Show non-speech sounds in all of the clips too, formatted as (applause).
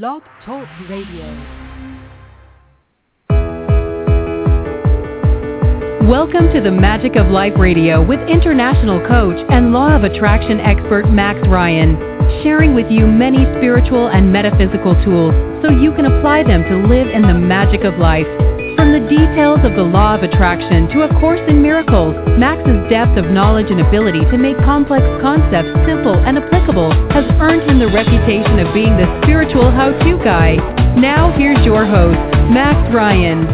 Blog Talk Radio. Welcome to the Magic of Life Radio with international coach and law of attraction expert Max Ryan, sharing with you many spiritual and metaphysical tools so you can apply them to live in the magic of life. Details of the law of attraction to A Course in Miracles, Max's depth of knowledge and ability to make complex concepts simple and applicable has earned him the reputation of being the spiritual how-to guy. Now here's your host, Max Ryan.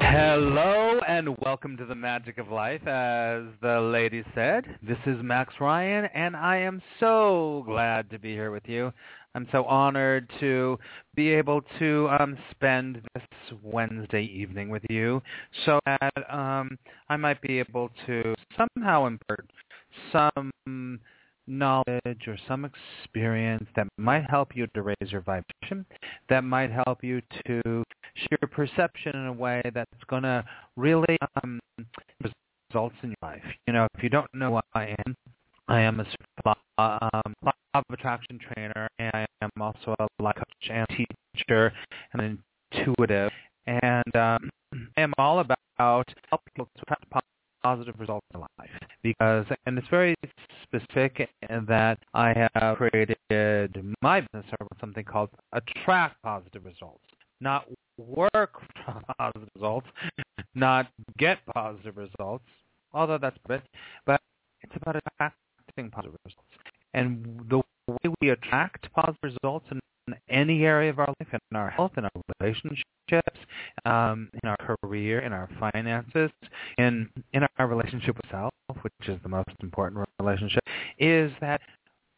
Hello and welcome to the Magic of Life. As the lady said, this is Max Ryan and I am so glad to be here with you. I'm so honored to be able to um, spend this Wednesday evening with you so that um, I might be able to somehow impart some knowledge or some experience that might help you to raise your vibration, that might help you to share your perception in a way that's going to really um, results in your life. You know, if you don't know who I am, I am a um, law of attraction trainer, and I am also a life coach and teacher and intuitive. And um, I am all about helping people to attract positive results in life because, and it's very specific in that I have created my business around something called attract positive results, not work (laughs) positive results, not get positive results, although that's a bit, but it's about attracting positive results. And the way we attract positive results in any area of our life, in our health, in our relationships, um, in our career, in our finances, in in our relationship with self, which is the most important relationship, is that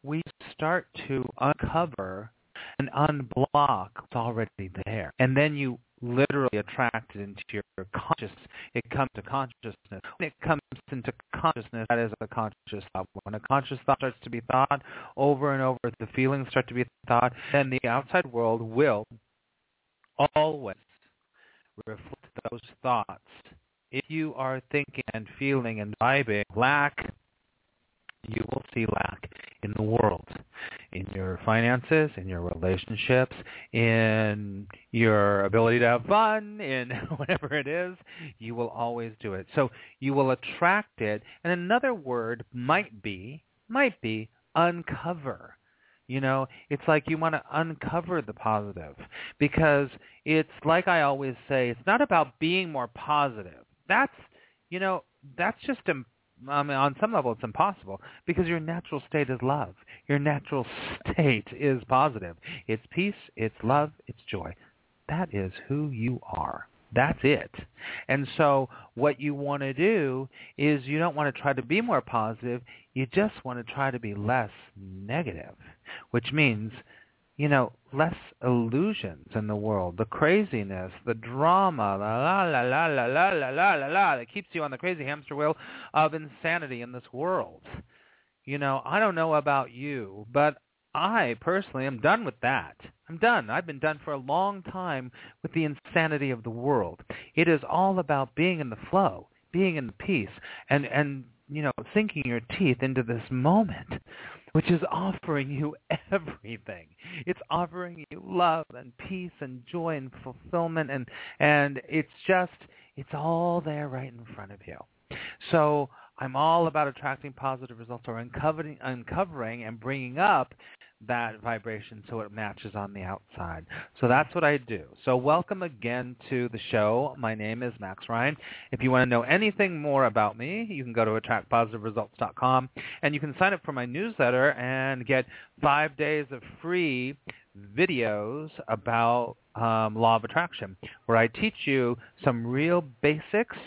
we start to uncover and unblock what's already there. And then you literally attracted into your consciousness. It comes to consciousness. When it comes into consciousness, that is a conscious thought. When a conscious thought starts to be thought over and over, the feelings start to be thought, then the outside world will always reflect those thoughts. If you are thinking and feeling and vibing lack, you will see lack in the world, in your finances, in your relationships, in your ability to have fun, in (laughs) whatever it is, you will always do it. So you will attract it. And another word might be, might be uncover. You know, it's like you want to uncover the positive because it's like I always say, it's not about being more positive. That's, you know, that's just I mean, on some level, it's impossible because your natural state is love. Your natural (laughs) state is positive. It's peace. It's love. It's joy. That is who you are. That's it. And so what you want to do is you don't want to try to be more positive. You just want to try to be less negative, which means you know, less illusions in the world, the craziness, the drama, la la la la la la la la la that keeps you on the crazy hamster wheel of insanity in this world. You know, I don't know about you, but I personally am done with that. I'm done. I've been done for a long time with the insanity of the world. It is all about being in the flow, being in the peace, and and you know, sinking your teeth into this moment which is offering you (laughs) everything. It's offering you love and peace and joy and fulfillment and and it's just it's all there right in front of you. So I'm all about attracting positive results or uncovering uncovering and bringing up that vibration so it matches on the outside. So that's what I do. So welcome again to the show. My name is Max Ryan. If you want to know anything more about me, you can go to attractpositiveresults.com and you can sign up for my newsletter and get five days of free videos about um, law of attraction where I teach you some real basics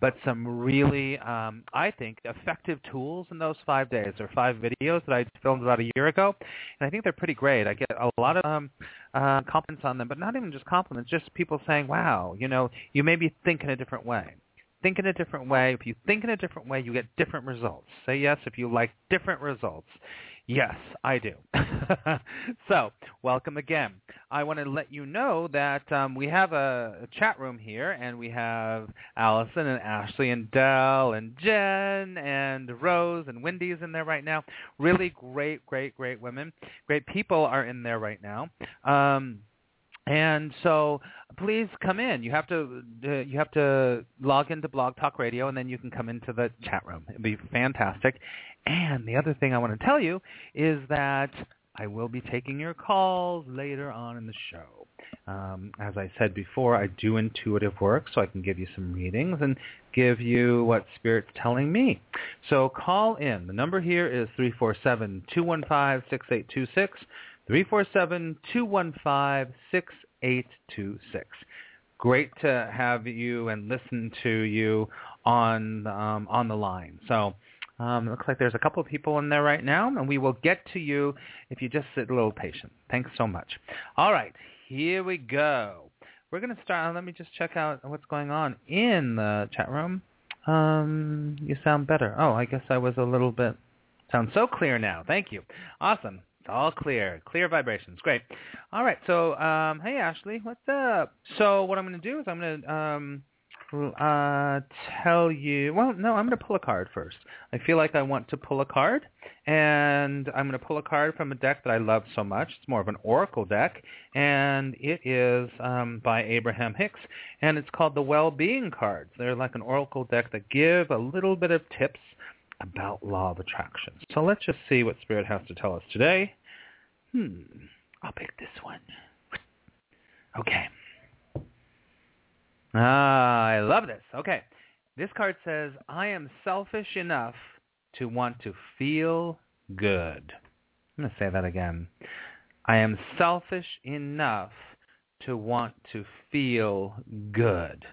but some really, um, I think, effective tools in those five days. Are five videos that I filmed about a year ago, and I think they're pretty great. I get a lot of um, uh, compliments on them, but not even just compliments, just people saying, wow, you know, you maybe think in a different way. Think in a different way. If you think in a different way, you get different results. Say yes if you like different results. Yes, I do. (laughs) so, welcome again. I want to let you know that um, we have a, a chat room here, and we have Allison and Ashley and Dell and Jen and Rose and Wendy's in there right now. Really great, great, great women, great people are in there right now. Um, and so please come in. You have to uh, you have to log into Blog Talk Radio, and then you can come into the chat room. It'd be fantastic. And the other thing I want to tell you is that I will be taking your calls later on in the show. Um, as I said before, I do intuitive work, so I can give you some readings and give you what Spirit's telling me. So call in. The number here is 347-215-6826. 347-215-6826. Great to have you and listen to you on um, on the line. So um, looks like there's a couple of people in there right now, and we will get to you if you just sit a little patient. Thanks so much. All right, here we go. We're going to start. Let me just check out what's going on in the chat room. Um, you sound better. Oh, I guess I was a little bit. Sounds so clear now. Thank you. Awesome. It's all clear. Clear vibrations. Great. All right. So, um, hey, Ashley, what's up? So what I'm going to do is I'm going to um, uh, tell you. Well, no, I'm going to pull a card first. I feel like I want to pull a card, and I'm going to pull a card from a deck that I love so much. It's more of an oracle deck, and it is um, by Abraham Hicks, and it's called the Well-Being cards. They're like an oracle deck that give a little bit of tips about law of attraction. So let's just see what Spirit has to tell us today. Hmm, I'll pick this one. Okay. Ah, I love this. Okay. This card says, I am selfish enough to want to feel good. I'm going to say that again. I am selfish enough to want to feel good.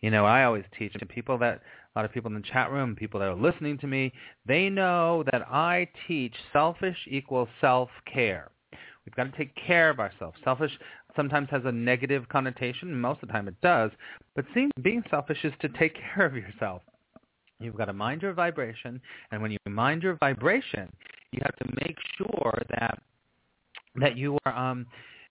You know, I always teach to people that a lot of people in the chat room, people that are listening to me, they know that I teach selfish equals self-care. We've got to take care of ourselves. Selfish sometimes has a negative connotation. Most of the time it does. But seeing, being selfish is to take (laughs) care of yourself. You've got to mind your vibration. And when you mind your vibration, you have to make sure that that you are um,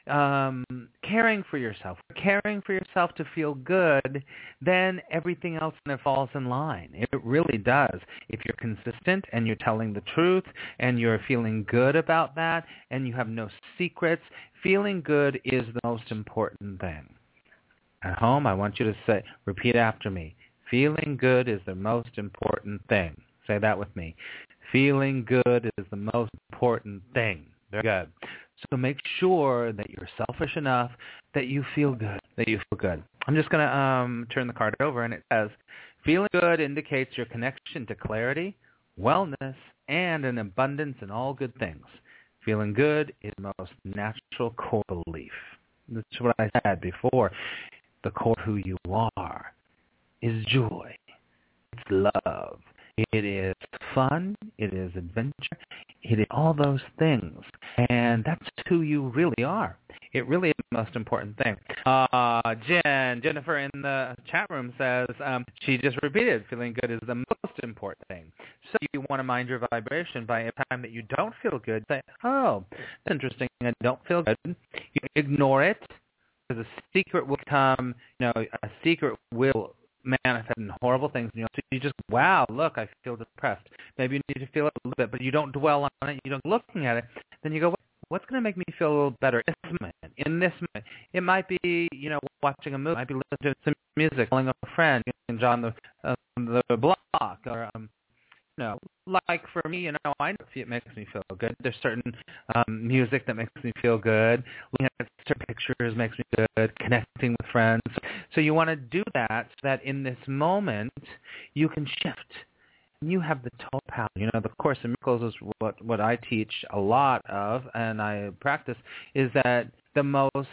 um, caring for yourself, caring for yourself to feel good, then everything else kind of falls in line. It really does. If you're consistent and you're telling the truth and you're feeling good about that and you have no secrets, feeling good is the most important thing. At home, I want you to say, repeat after me. Feeling good is the most important thing. Say that with me. Feeling good is the most important thing. Very good. So make sure that you're selfish enough that you feel good, that you feel good. I'm just going to um, turn the card over, and it says, feeling good indicates your connection to clarity, wellness, and an abundance in all good things. Feeling good is the most natural core belief. That's what I said before. The core of who you are is joy. It's love. It is fun. It is adventure. It is all those things. And that's who you really are. It really is the most important thing. Uh, Jen, Jennifer in the chat room says um, she just repeated, feeling good is the most important thing. So you want to mind your vibration by a time that you don't feel good. Say, oh, that's interesting. I don't feel good. You ignore it because a secret will come, you know, a secret will manifest in horrible things. And You know, so you just wow, look, I feel depressed. Maybe you need to feel it a little bit, but you don't dwell on it. You don't looking at it. Then you go, what's going to make me feel a little better in this moment? In this moment, it might be you know watching a movie, it might be listening to some music, calling a friend, know, John the uh, the block, or um, know, like for me, you know, I know it makes me feel good. There's certain um, music that makes me feel good. Looking at certain pictures makes me good. Connecting with friends. So you want to do that so that in this moment you can shift. You have the total power. You know, the Course in Miracles is what what I teach a lot of, and I practice is that the most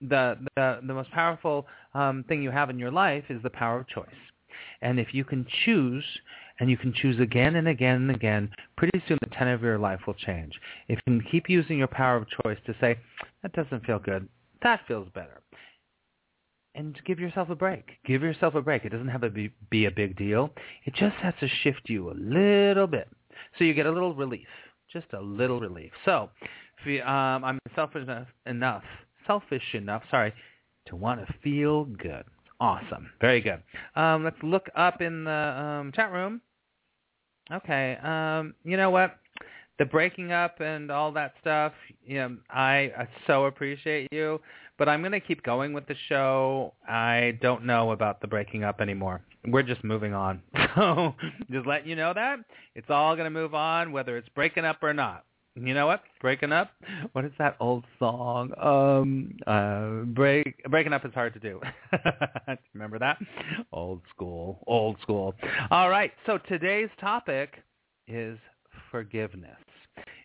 the the, the most powerful um, thing you have in your life is the power of choice. And if you can choose, and you can choose again and again and again, pretty soon the tenor of your life will change. If you can keep using your power of choice to say, that doesn't feel good, that feels better. And give yourself a break. Give yourself a break. It doesn't have to be, be a big deal. It just has to shift you a little bit. So you get a little relief, just a little relief. So if you, um, I'm selfish enough, enough selfish enough, sorry, to want to feel good. Awesome. Very good. Um, let's look up in the um, chat room. Okay. Um, you know what? The breaking up and all that stuff, you know, I, I so appreciate you, but I'm going to keep going with the show. I don't know about the breaking up anymore. We're just moving on. (laughs) So just letting you know that. It's all going to move on, whether it's breaking up or not you know what? Breaking up. What is that old song? Um, uh, break breaking up is hard to do. (laughs) Remember that? Old school. Old school. All right. So today's topic is forgiveness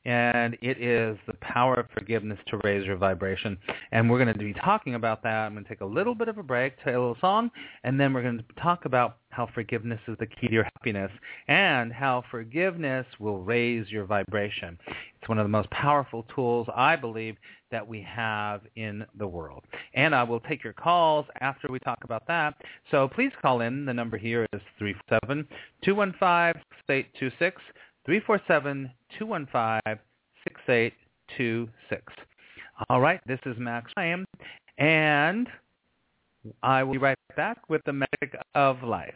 and it is the power of forgiveness to raise your vibration. And we're going to be talking about that. I'm going to take a little bit of a break, play a little song, and then we're going to talk about how forgiveness is the key to your happiness and how forgiveness will raise your vibration. It's one of the most powerful tools, I believe, that we have in the world. And I will take your calls after we talk about that. So please call in. The number here is 347-215-6826. 347-215-6826. All right, this is Max Ryan, and I will be right back with the magic of life.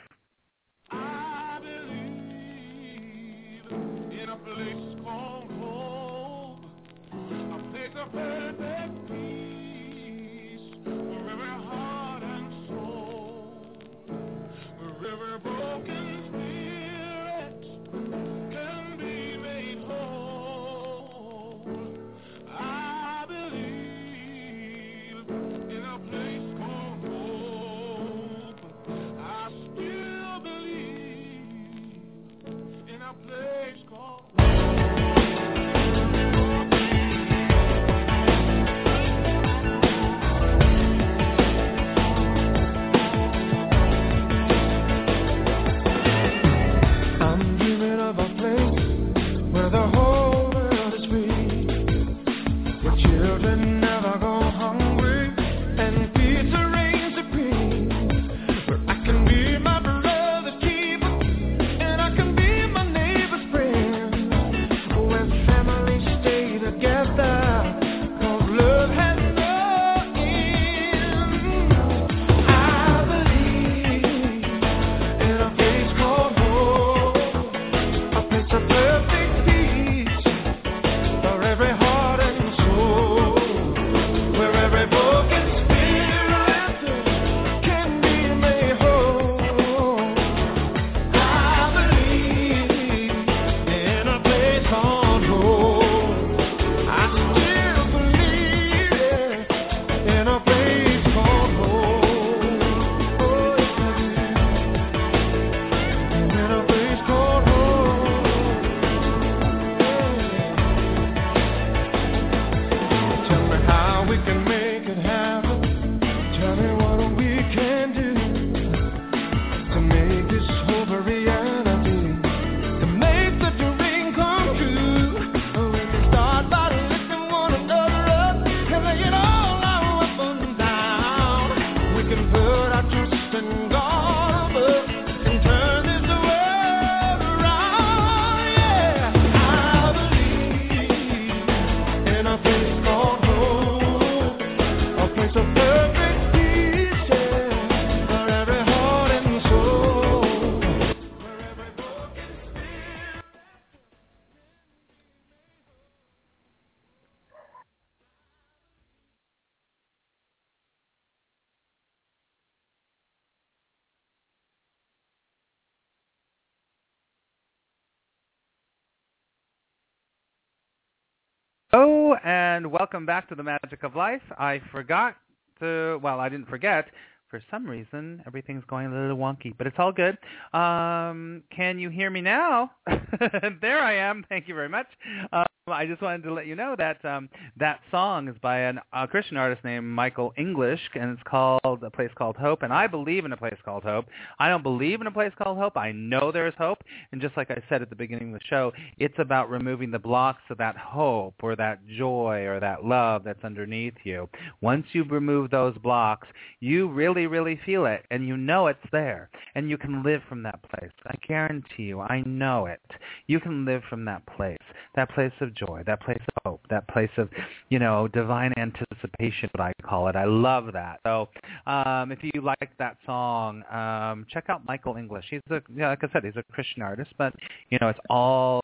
Oh, and welcome back to the Magic of Life. I forgot to, well, I didn't forget. For some reason, everything's going a little wonky, but it's all good. Um, can you hear me now? (laughs) (laughs) there I am. Thank you very much. Uh, I just wanted to let you know that um, that song is by a uh, Christian artist named Michael English, and it's called A Place Called Hope. And I believe in a place called Hope. I don't believe in a place called Hope. I know there is hope. And just like I said at the beginning of the show, it's about removing the blocks of that hope or that joy or that love that's underneath you. Once you remove those blocks, you really, really feel it and you know it's there and you can live from that place. I guarantee you, I know it. You can live from that place, that place of joy, that place of hope, that place of, you know, divine anticipation, what I call it. I love that. So um, if you like that song, um, check out Michael English. He's a, yeah, like I said, he's a Christian artist, but, you know, it's all,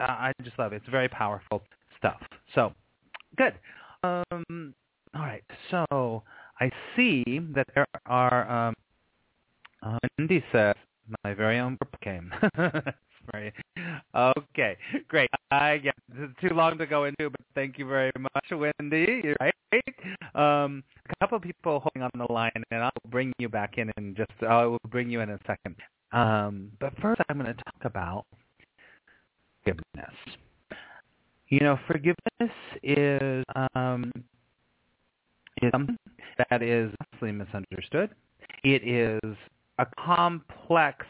I just love it. It's very powerful stuff. So, good. Um, all right. So I see that there are. Um, uh, Wendy says my very own book came. (laughs) very okay. Great. I this is too long to go into, but thank you very much, Wendy. You're right. Um, a couple of people holding on the line, and I'll bring you back in and just I will bring you in a second. Um, but first, I'm going to talk about forgiveness. You know, forgiveness is um, is something that is vastly misunderstood. It is a complex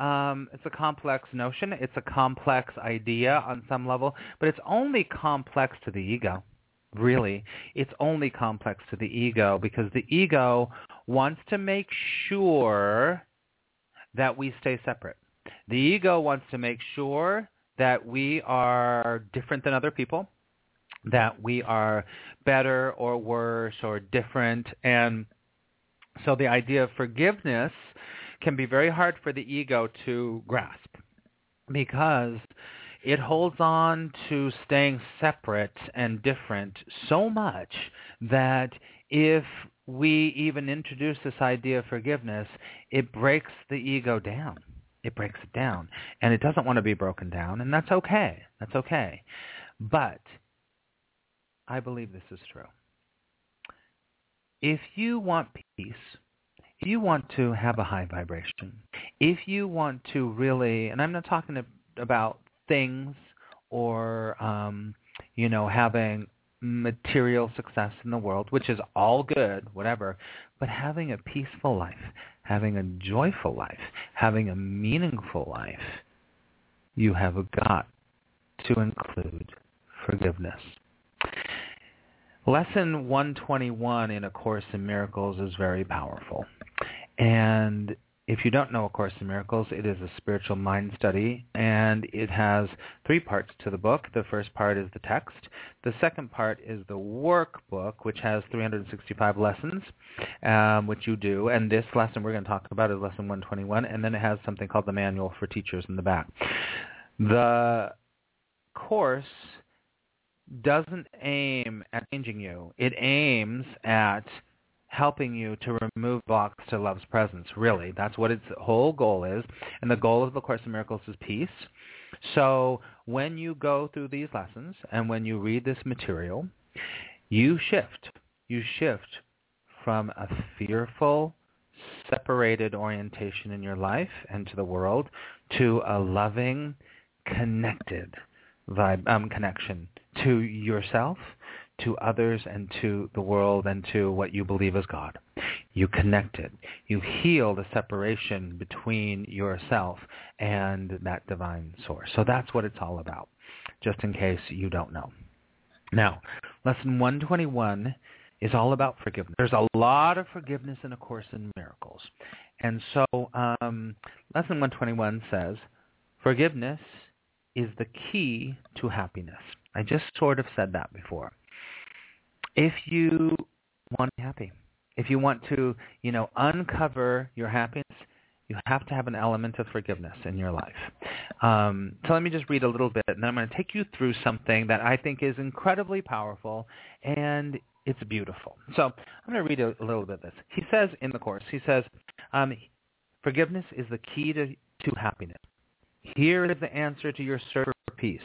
um, it's a complex notion. It's a complex idea on some level, but it's only complex to the ego. Really, it's only complex to the ego because the ego wants to make sure that we stay separate. The ego wants to make sure that we are different than other people, that we are better or worse or different. And so the idea of forgiveness can be very hard for the ego to grasp because it holds on to staying separate and different so much that if we even introduce this idea of forgiveness, it breaks the ego down. It breaks it down. And it doesn't want to be broken down, and that's okay. That's okay. But I believe this is true. If you want peace, if you want to have a high vibration, if you want to really, and I'm not talking about things or, um, you know, having material success in the world, which is all good, whatever, but having a peaceful life, having a joyful life, having a meaningful life, you have got to include forgiveness. Lesson 121 in A Course in Miracles is very powerful. And if you don't know A Course in Miracles, it is a spiritual mind study, and it has three parts to the book. The first part is the text. The second part is the workbook, which has 365 lessons, um, which you do. And this lesson we're going to talk about is lesson 121, and then it has something called the manual for teachers in the back. The course doesn't aim at changing you. It aims at helping you to remove blocks to love's presence, really. That's what its whole goal is. And the goal of the Course in Miracles is peace. So when you go through these lessons and when you read this material, you shift. You shift from a fearful, separated orientation in your life and to the world to a loving, connected vibe, um, connection to yourself, to others, and to the world, and to what you believe is God. You connect it. You heal the separation between yourself and that divine source. So that's what it's all about, just in case you don't know. Now, lesson 121 is all about forgiveness. There's a lot of forgiveness in A Course in Miracles. And so um, lesson 121 says, forgiveness is the key to happiness. I just sort of said that before. If you want to be happy, if you want to, you know, uncover your happiness, you have to have an element of forgiveness in your life. Um, so let me just read a little bit, and then I'm going to take you through something that I think is incredibly powerful, and it's beautiful. So I'm going to read a, a little bit of this. He says in the Course, he says, um, forgiveness is the key to, to happiness. Here is the answer to your search for peace.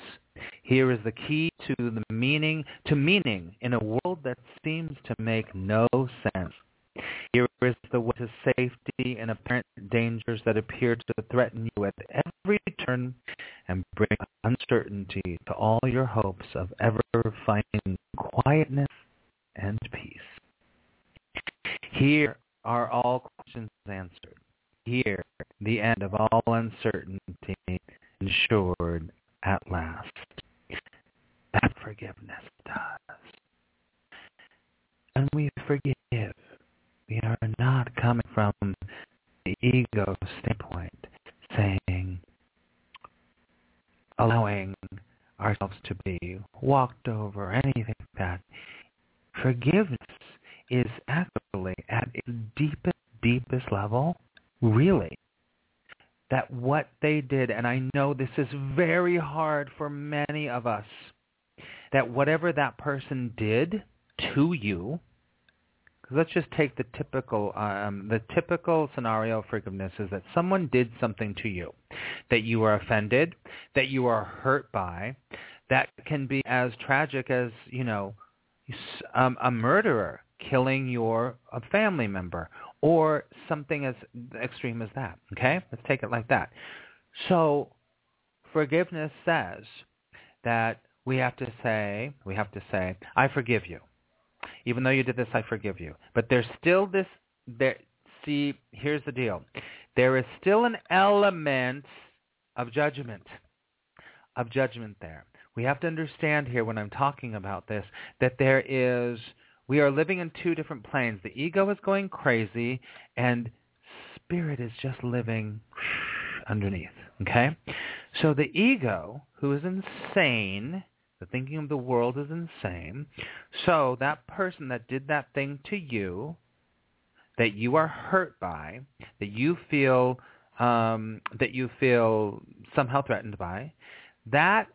Here is the key to the meaning to meaning in a world that seems to make no sense. Here is the way to safety in apparent dangers that appear to threaten you at every turn and bring uncertainty to all your hopes of ever finding quietness and peace. Here are all questions answered. Here, the end of all uncertainty ensured at last. That forgiveness does. And we forgive. We are not coming from the ego standpoint, saying, allowing ourselves to be walked over, anything like that. Forgiveness is actually at its deepest, deepest level, really, that what they did, and I know this is very hard for many of us, that whatever that person did to you, let's just take the typical um, the typical scenario of forgiveness is that someone did something to you that you are offended that you are hurt by that can be as tragic as you know um, a murderer killing your a family member or something as extreme as that okay let's take it like that so forgiveness says that we have to say we have to say i forgive you even though you did this, I forgive you. But there's still this, there, see, here's the deal. There is still an element of judgment, of judgment there. We have to understand here when I'm talking about this that there is, we are living in two different planes. The ego is going crazy and spirit is just living underneath. Okay? So the ego, who is insane, the thinking of the world is insane. So that person that did that thing to you, that you are hurt by, that you feel um, that you feel somehow threatened by, that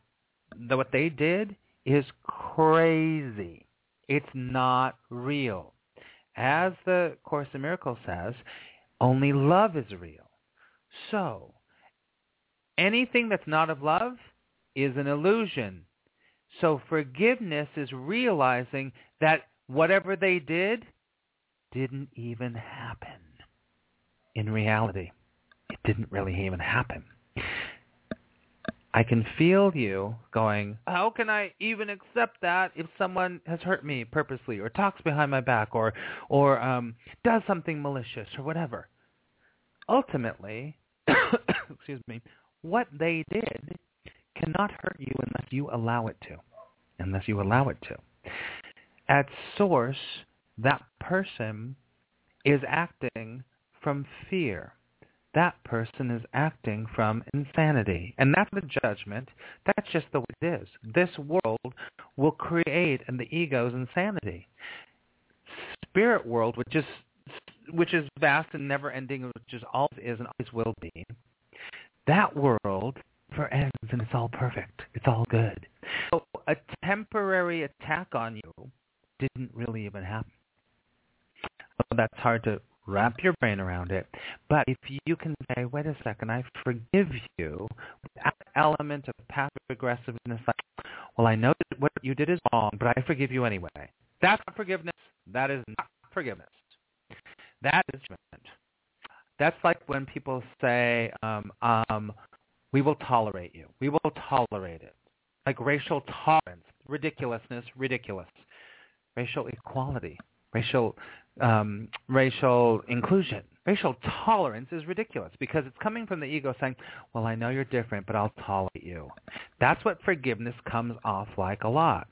the, what they did is crazy. It's not real. As the Course in Miracles says, only love is real. So, anything that's not of love is an illusion. So forgiveness is realizing that whatever they did didn't even happen. In reality, it didn't really even happen. I can feel you going, how can I even accept that if someone has hurt me purposely or talks behind my back or, or um, does something malicious or whatever? Ultimately, (coughs) excuse me, what they did cannot hurt you unless you allow it to. Unless you allow it to. At source, that person is acting from fear. That person is acting from insanity. And that's the judgment. That's just the way it is. This world will create in the ego's insanity. Spirit world, which is which is vast and never ending, which is always is and always will be, that world never ends and it's all perfect. It's all good. So a temporary attack on you didn't really even happen. So that's hard to wrap your brain around it. But if you can say, wait a second, I forgive you, that element of passive aggressiveness, like, well, I know that what you did is wrong, but I forgive you anyway. That's not forgiveness. That is not forgiveness. That is judgment. That's like when people say, um, um, we will tolerate you. We will tolerate it. Like racial tolerance, ridiculousness, ridiculous. Racial equality, racial um, racial inclusion, racial tolerance is ridiculous because it's coming from the ego saying, well, I know you're different, but I'll tolerate you. That's what forgiveness comes off like a lot.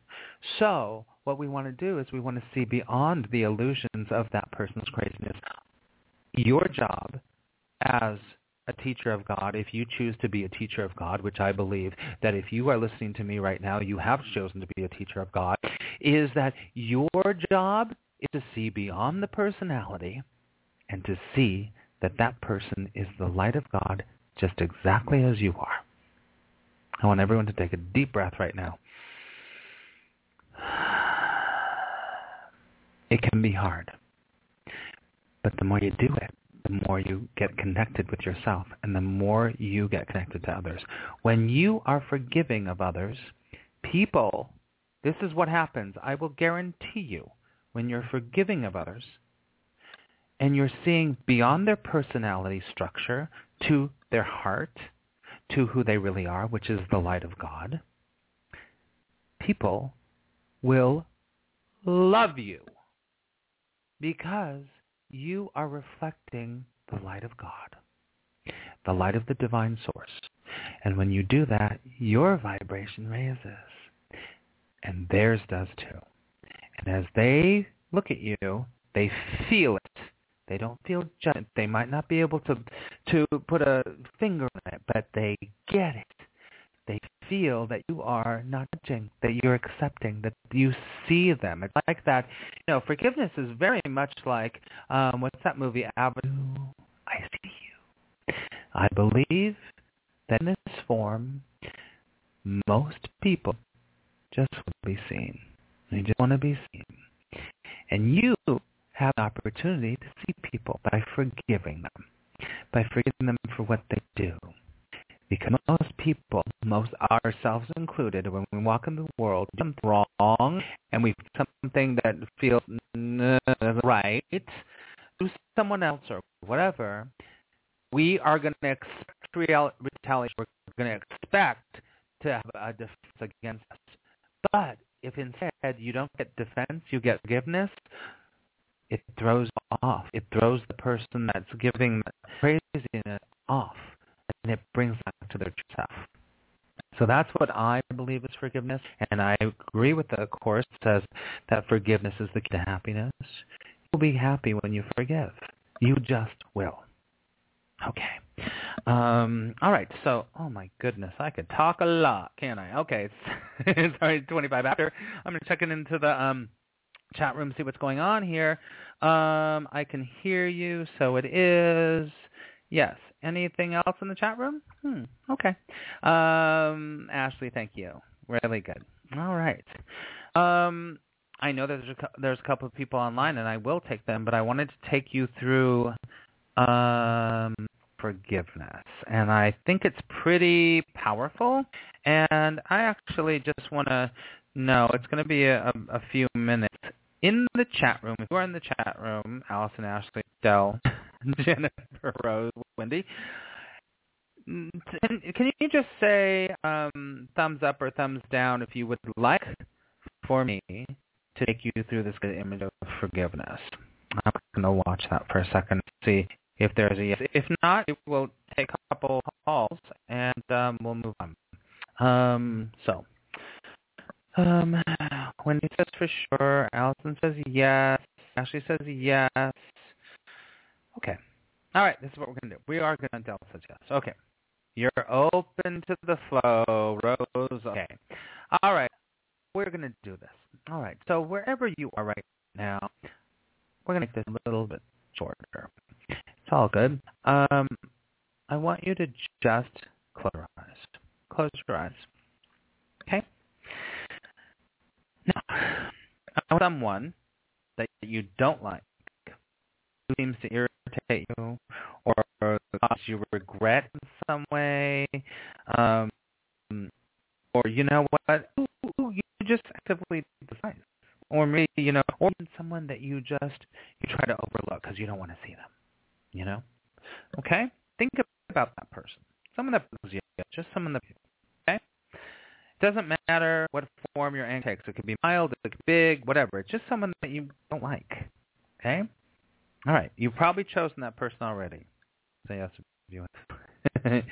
So what we want to do is we want to see beyond the illusions of that person's craziness. Your job as a teacher of God, if you choose to be a teacher of God, which I believe that if you are listening to me right now, you have chosen to be a teacher of God, is that your job is to see beyond the personality and to see that that person is the light of God just exactly as you are. I want everyone to take a deep breath right now. It can be hard. But the more you do it, the more you get connected with yourself and the more you get connected to others. When you are forgiving of others, people, this is what happens. I will guarantee you, when you're forgiving of others and you're seeing beyond their personality structure to their heart, to who they really are, which is the light of God, people will love you because you are reflecting the light of God, the light of the divine source. And when you do that, your vibration raises, and theirs does too. And as they look at you, they feel it. They don't feel judgment. They might not be able to to put a finger on it, but they get it. They feel that you are not judging, that you're accepting, that you see them. It's like that. You know, forgiveness is very much like um, what's that movie? Avatar. I see you. I believe that in this form, most people just to be seen. They just want to be seen. And you have the opportunity to see people by forgiving them, by forgiving them for what they do. Because most people, most ourselves included, when we walk in the world, do something wrong and we something that feels right to someone else or whatever, we are going to expect retaliation. We're going to expect to have a defense against us. But if instead you don't get defense, you get forgiveness, it throws off. It throws the person that's giving craziness off, and it brings back to their self. So that's what I believe is forgiveness, and I agree with the course that says that forgiveness is the key to happiness. You'll be happy when you forgive. You just will. Okay. Um, all right. So, oh my goodness, I could talk a lot, can't I? Okay. (laughs) It's, already 25 after. I'm going to check it into the um, chat room, see what's going on here. Um, I can hear you, so it is. Yes. Anything else in the chat room? Hmm. Okay. Um, Ashley, thank you. Really good. All right. Um, I know there's a, there's a couple of people online, and I will take them, but I wanted to take you through um, forgiveness, and I think it's pretty powerful. And I actually just want to know it's going to be a, a few minutes in the chat room. If you are in the chat room, Allison, Ashley, Dell, (laughs) Jennifer, Rose, Wendy. Can, you just say um, thumbs up or thumbs down if you would like for me to take you through this good image of forgiveness? I'm going to watch that for a second see if there's a yes. If not, we'll take a couple calls and um, we'll move on. Um, so, um, Wendy says for sure. Allison says yes. Ashley says yes. Okay. All right. This is what we're going to do. We are going to. Dell says yes. Okay. You're open to the flow, Rose. Okay. All right. We're going to do this. All right. So wherever you are right now, we're going to make this a little bit shorter. It's all good. Um, I want you to just close your eyes. Close your eyes. Okay? Now, someone that you don't like who seems to irritate you or cause you regret in some way, um, or you know what, you just actively decide, or maybe you know, or someone that you just you try to overlook because you don't want to see them. You know? Okay? Think about that person. Someone that bugs you. Just someone that okay? It doesn't matter what form your anger takes. It could be mild, it could be big, whatever. It's just someone that you don't like. Okay? All right. You've probably chosen that person already. Say yes if you want. (laughs)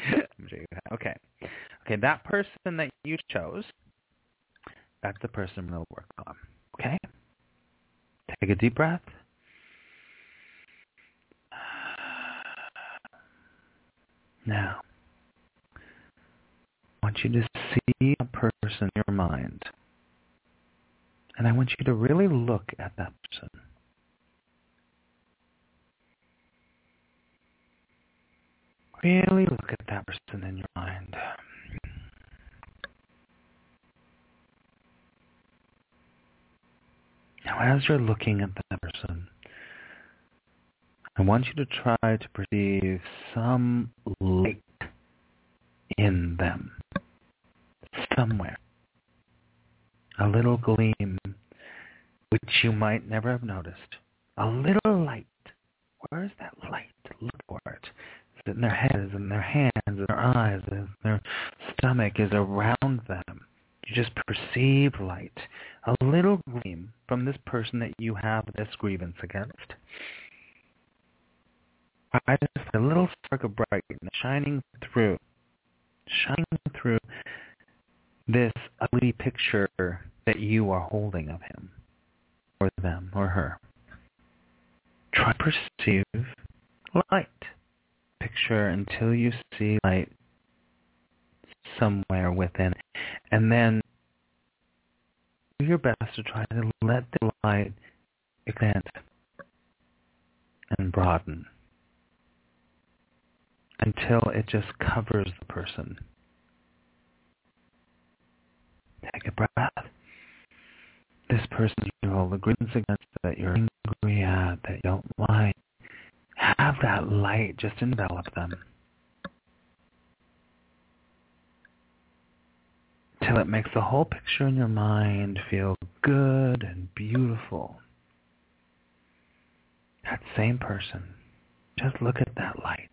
okay. Okay, that person that you chose, that's the person I'm work on. Okay? Take a deep breath. Now, I want you to see a person in your mind. And I want you to really look at that person. Really look at that person in your mind. Now, as you're looking at that person, I want you to try to perceive some light in them somewhere. A little gleam which you might never have noticed. A little light. Where is that light? Look for it. Is it in their heads, in their hands, in their eyes, in their stomach, is around them. You just perceive light. A little gleam from this person that you have this grievance against. Just a little spark of brightness shining through, shining through this ugly picture that you are holding of him, or them, or her. try to perceive light. Picture until you see light somewhere within. And then do your best to try to let the light expand and broaden until it just covers the person. Take a breath. This person you hold the grievance against that you're angry at, that you don't like, have that light just envelop them. Till it makes the whole picture in your mind feel good and beautiful. That same person. Just look at that light.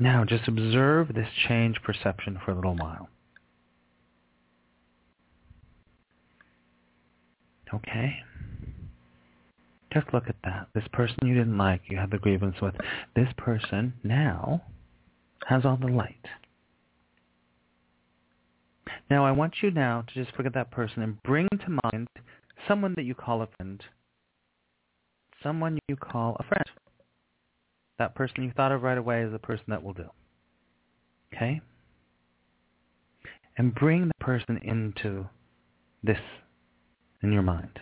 Now just observe this change perception for a little while. Okay? Just look at that. This person you didn't like, you had the grievance with. This person now has all the light. Now I want you now to just forget that person and bring to mind someone that you call a friend. Someone you call a friend. That person you thought of right away is the person that will do. Okay? And bring the person into this in your mind.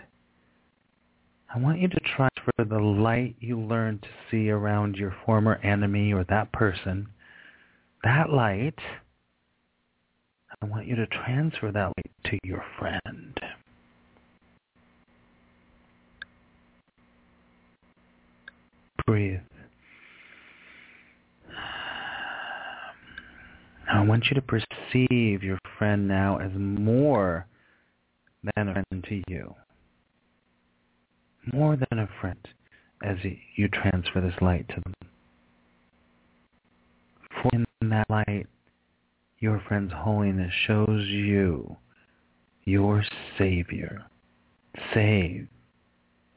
I want you to transfer the light you learned to see around your former enemy or that person. That light, I want you to transfer that light to your friend. Breathe. I want you to perceive your friend now as more than a friend to you. More than a friend as you transfer this light to them. For in that light, your friend's holiness shows you your Savior, saved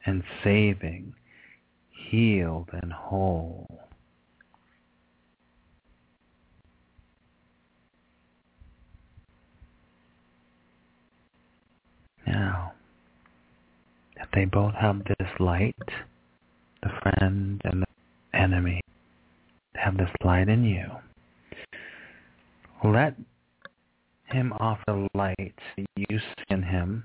and saving, healed and whole. Now, that they both have this light, the friend and the enemy, have this light in you. Let him offer light you see in him.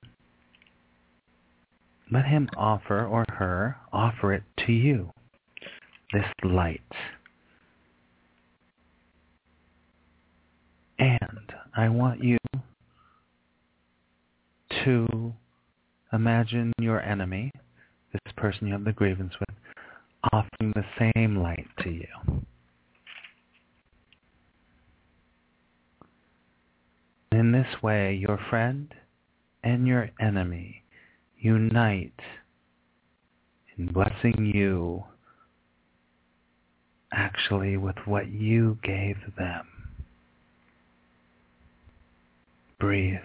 Let him offer, or her, offer it to you, this light. And I want you to imagine your enemy, this person you have the grievance with, offering the same light to you. In this way, your friend and your enemy unite in blessing you actually with what you gave them. Breathe.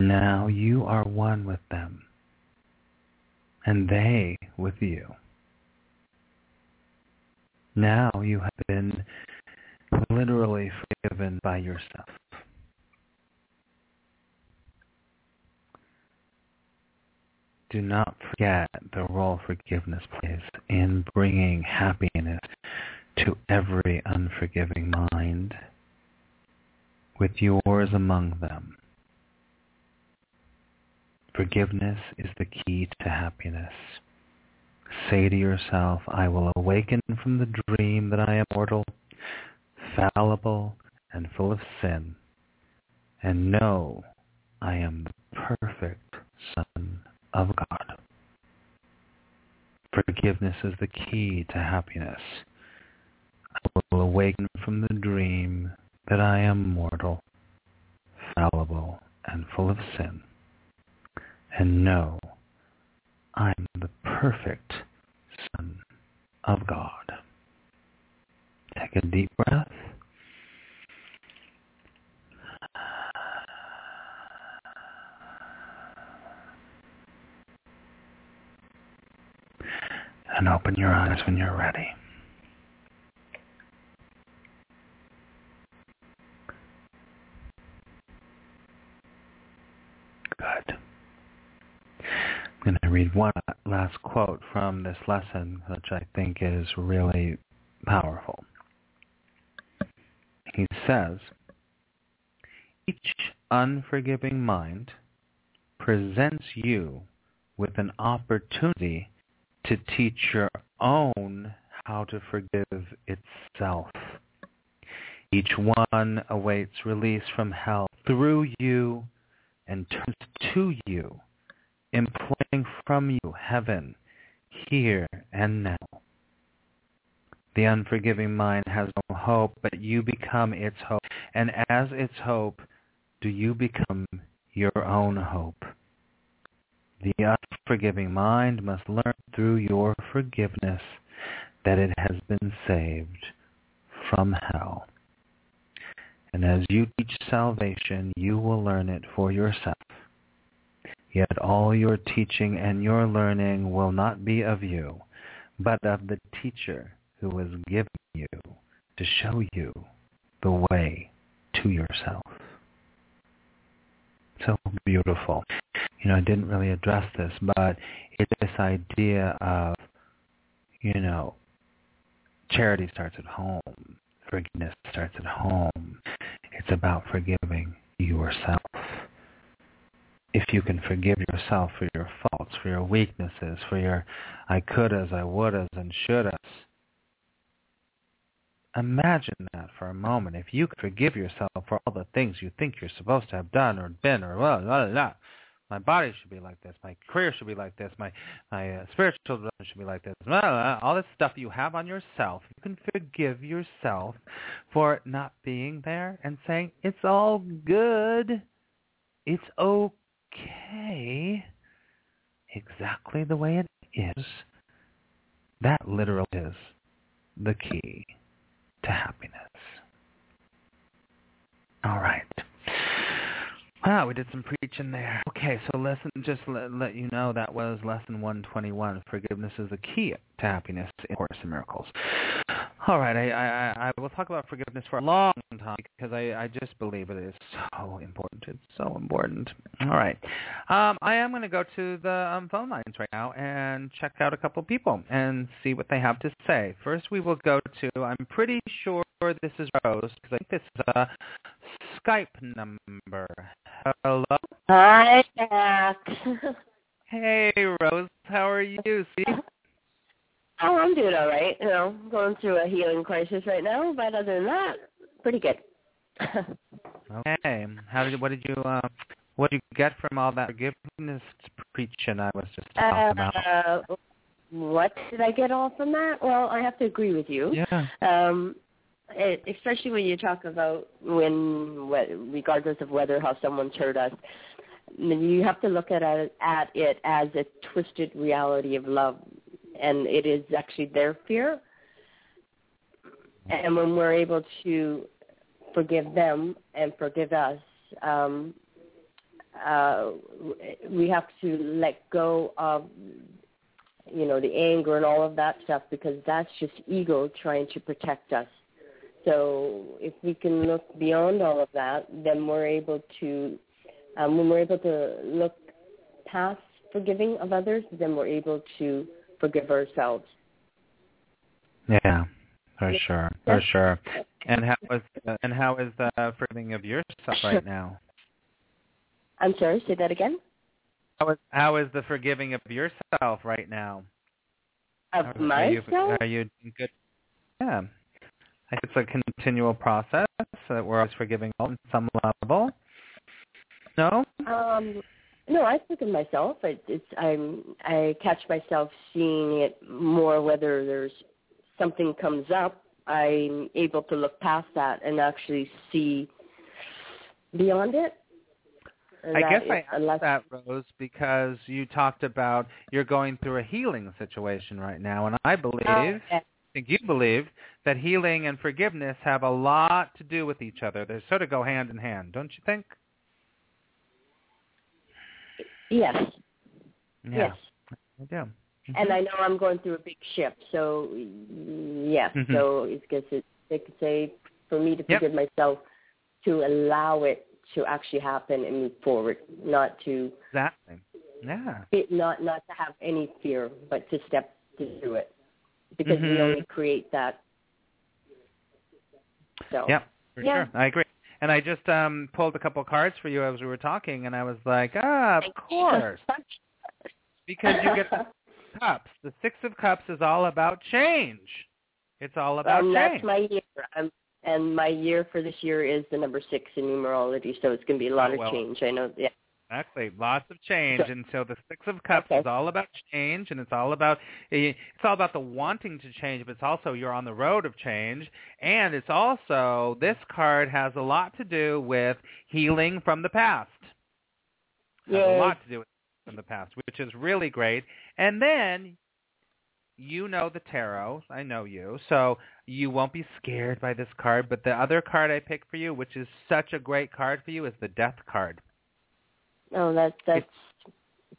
Now you are one with them, and they with you. Now you have been literally forgiven by yourself. Do not forget the role forgiveness plays in bringing happiness to every unforgiving mind, with yours among them. Forgiveness is the key to happiness. Say to yourself, I will awaken from the dream that I am mortal, fallible, and full of sin, and know I am the perfect Son of God. Forgiveness is the key to happiness. I will awaken from the dream that I am mortal, fallible, and full of sin and know I'm the perfect Son of God. Take a deep breath. And open your eyes when you're ready. I'm going read one last quote from this lesson, which I think is really powerful. He says, each unforgiving mind presents you with an opportunity to teach your own how to forgive itself. Each one awaits release from hell through you and turns to you, imploring from you heaven here and now. The unforgiving mind has no hope, but you become its hope. And as its hope, do you become your own hope. The unforgiving mind must learn through your forgiveness that it has been saved from hell. And as you teach salvation, you will learn it for yourself. Yet all your teaching and your learning will not be of you, but of the teacher who has given you to show you the way to yourself. So beautiful. You know, I didn't really address this, but it's this idea of, you know, charity starts at home. Forgiveness starts at home. It's about forgiving yourself. If you can forgive yourself for your faults, for your weaknesses, for your I could as, I would as, and shouldas, Imagine that for a moment. If you could forgive yourself for all the things you think you're supposed to have done or been or blah, blah, blah. my body should be like this, my career should be like this, my my uh, spiritual development should be like this, blah, blah, all this stuff you have on yourself. You can forgive yourself for not being there and saying it's all good, it's okay, exactly the way it is. That literally is the key to happiness. All right. Wow, we did some preaching there. Okay, so lesson, just let, let you know that was lesson 121. Forgiveness is the key to happiness in Course in Miracles. All right, I, I, I will talk about forgiveness for a long because I, I just believe it is so important. It's so important. All right, um, I am going to go to the um, phone lines right now and check out a couple people and see what they have to say. First, we will go to. I'm pretty sure this is Rose because I think this is a Skype number. Hello. Hi, Jack. (laughs) hey, Rose. How are you? See? Oh, I'm doing all right. You know, going through a healing crisis right now, but other than that, pretty good. okay. How did what did you uh, what did you get from all that forgiveness preaching I was just talking uh, about? What did I get all from that? Well, I have to agree with you. Yeah. Um, it, especially when you talk about when, regardless of whether how someone's hurt us, you have to look at it, at it as a twisted reality of love and it is actually their fear. And when we're able to forgive them and forgive us, um, uh, we have to let go of, you know, the anger and all of that stuff because that's just ego trying to protect us. So if we can look beyond all of that, then we're able to, um, when we're able to look past forgiving of others, then we're able to forgive ourselves. Yeah, for sure, for sure. And how is uh, (laughs) and how is the forgiving of yourself right (laughs) now? I'm sorry, say that again. How is how is the forgiving of yourself right now? Of are, myself? Are you, are you good? Yeah. I think it's a continual process that we're always forgiving on some level. No? Um, no, I think of myself. It, it's I'm I catch myself seeing it more. Whether there's something comes up, I'm able to look past that and actually see beyond it. And I guess I asked that, Rose, because you talked about you're going through a healing situation right now, and I believe, oh, okay. I think you believe, that healing and forgiveness have a lot to do with each other. They sort of go hand in hand, don't you think? Yes. Yeah, yes. I do. Mm-hmm. And I know I'm going through a big shift, so yes. Mm-hmm. So it's because it, they could say for me to Yep. forgive myself to allow it to actually happen and move forward, not to Exactly. Yeah. It, not not to have any fear, but to step through it, because Mhm. we only create that. So Yeah, for Yeah. sure. I agree. And I just um pulled a couple cards for you as we were talking, and I was like, ah, of course, (laughs) because you get cups. The Six of Cups is all about change. It's all about um, change. that's my year. Um, and my year for this year is the number six in numerology, so it's going to be a lot Oh, of change. I know. Yeah. Exactly. Lots of change, So- and so the Six of Cups Okay. is all about change, and it's all about eh, it's all about the wanting to change, but it's also you're on the road of change, and it's also this card has a lot to do with healing from the past. Has a lot to do with from the past, which is really great. And then you know the tarot. I know you, so you won't be scared by this card. But the other card I picked for you, which is such a great card for you, is the Death card. Oh, that's that's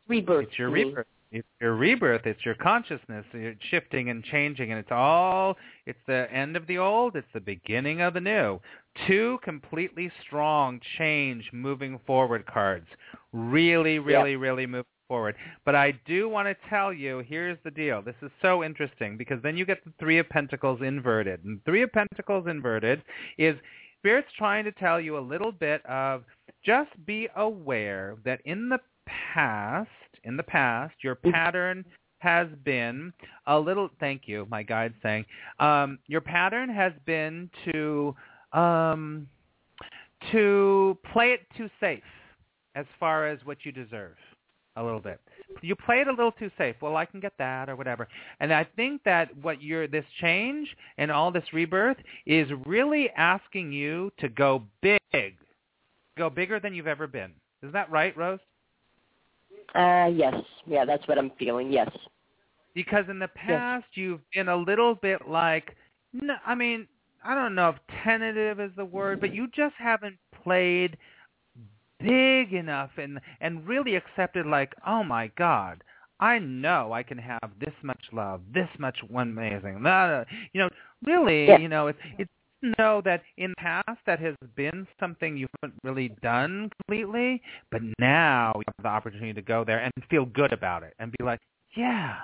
rebirth. It's your rebirth. It's your rebirth. It's your consciousness. It's shifting and changing, and it's all. It's the end of the old. It's the beginning of the new. Two completely strong change, moving forward cards. Really, really, really move forward. But I do want to tell you. Here's the deal. This is so interesting because then you get the Three of Pentacles inverted, and Three of Pentacles inverted is Spirit's trying to tell you a little bit of just be aware that in the past, in the past, your pattern has been a little. Thank you, my guide saying. Um, your pattern has been to um, to play it too safe as far as what you deserve a little bit. You play it a little too safe. Well, I can get that or whatever. And I think that what you're this change and all this rebirth is really asking you to go big, go bigger than you've ever been. Isn't that right, Rose? Uh, yes. Yeah, that's what I'm feeling. Yes. Because in the past you've been a little bit like, no, I mean, I don't know if tentative is the word, but you just haven't played big enough and and really accepted like, oh my God, I know I can have this much love, this much one amazing. Blah, blah. You know, really, Yeah. you know, it's it's know that in the past that has been something you haven't really done completely, but now you have the opportunity to go there and feel good about it and be like, yeah,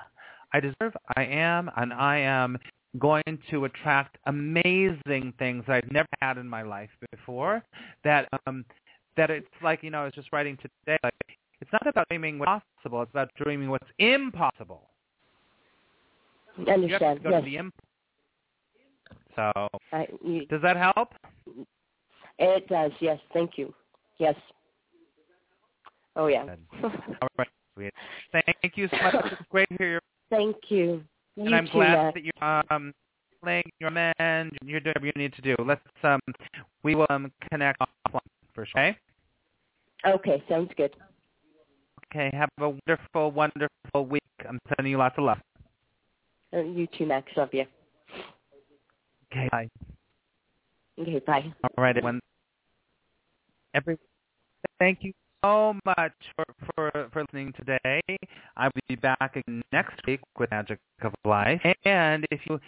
I deserve, I am, and I am going to attract amazing things that I've never had in my life before. That um, that it's like you know, I was just writing today. Like, it's not about dreaming what's possible; it's about dreaming what's impossible. I You have understand. to go Yes. to the So, I, you, does that help? it does. Yes. Thank you. Yes. Oh yeah. (laughs) All right. Thank you so much. It's great to hear your Thank you. and I'm too, glad Matt. that you're um, playing your man. You're doing whatever you need to do. Let's um, we will um, connect offline for sure. Okay. Okay. Sounds good. Okay. Have a wonderful, wonderful week. I'm sending you lots of love. Uh, you too, Max. Love you. Okay. Bye. Okay. Bye. All right, everyone. Every, thank you so much for, for, for listening today. I will be back next week with Magic of Life. And if you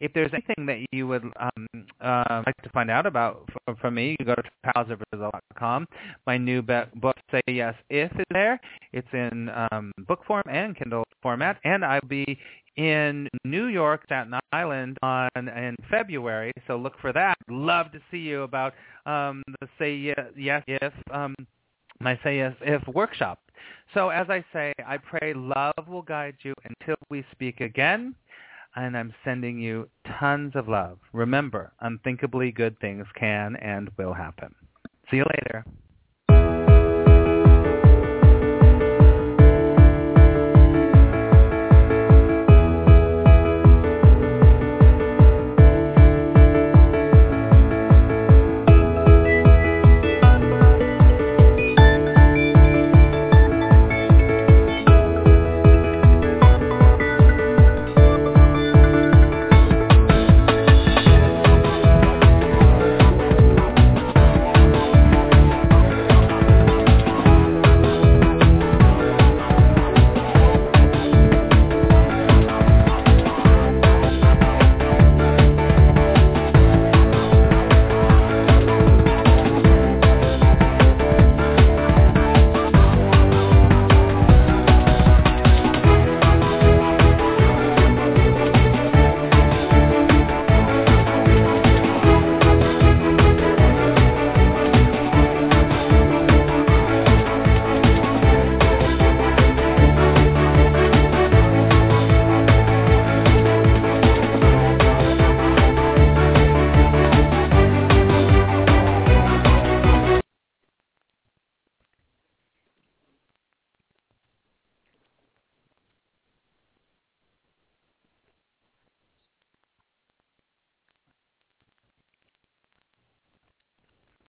if there's anything that you would um, uh, like to find out about f- from me, you go to palsofbrazil.com. My new be- book, Say Yes If, is there. It's in um, book form and Kindle format. And I'll be in New York, Staten Island, on in February. So look for that. Love to see you about um, the Say Ye- Yes If um, my Say Yes If workshop. So as I say, I pray love will guide you until we speak again. And I'm sending you tons of love. Remember, unthinkably good things can and will happen. See you later.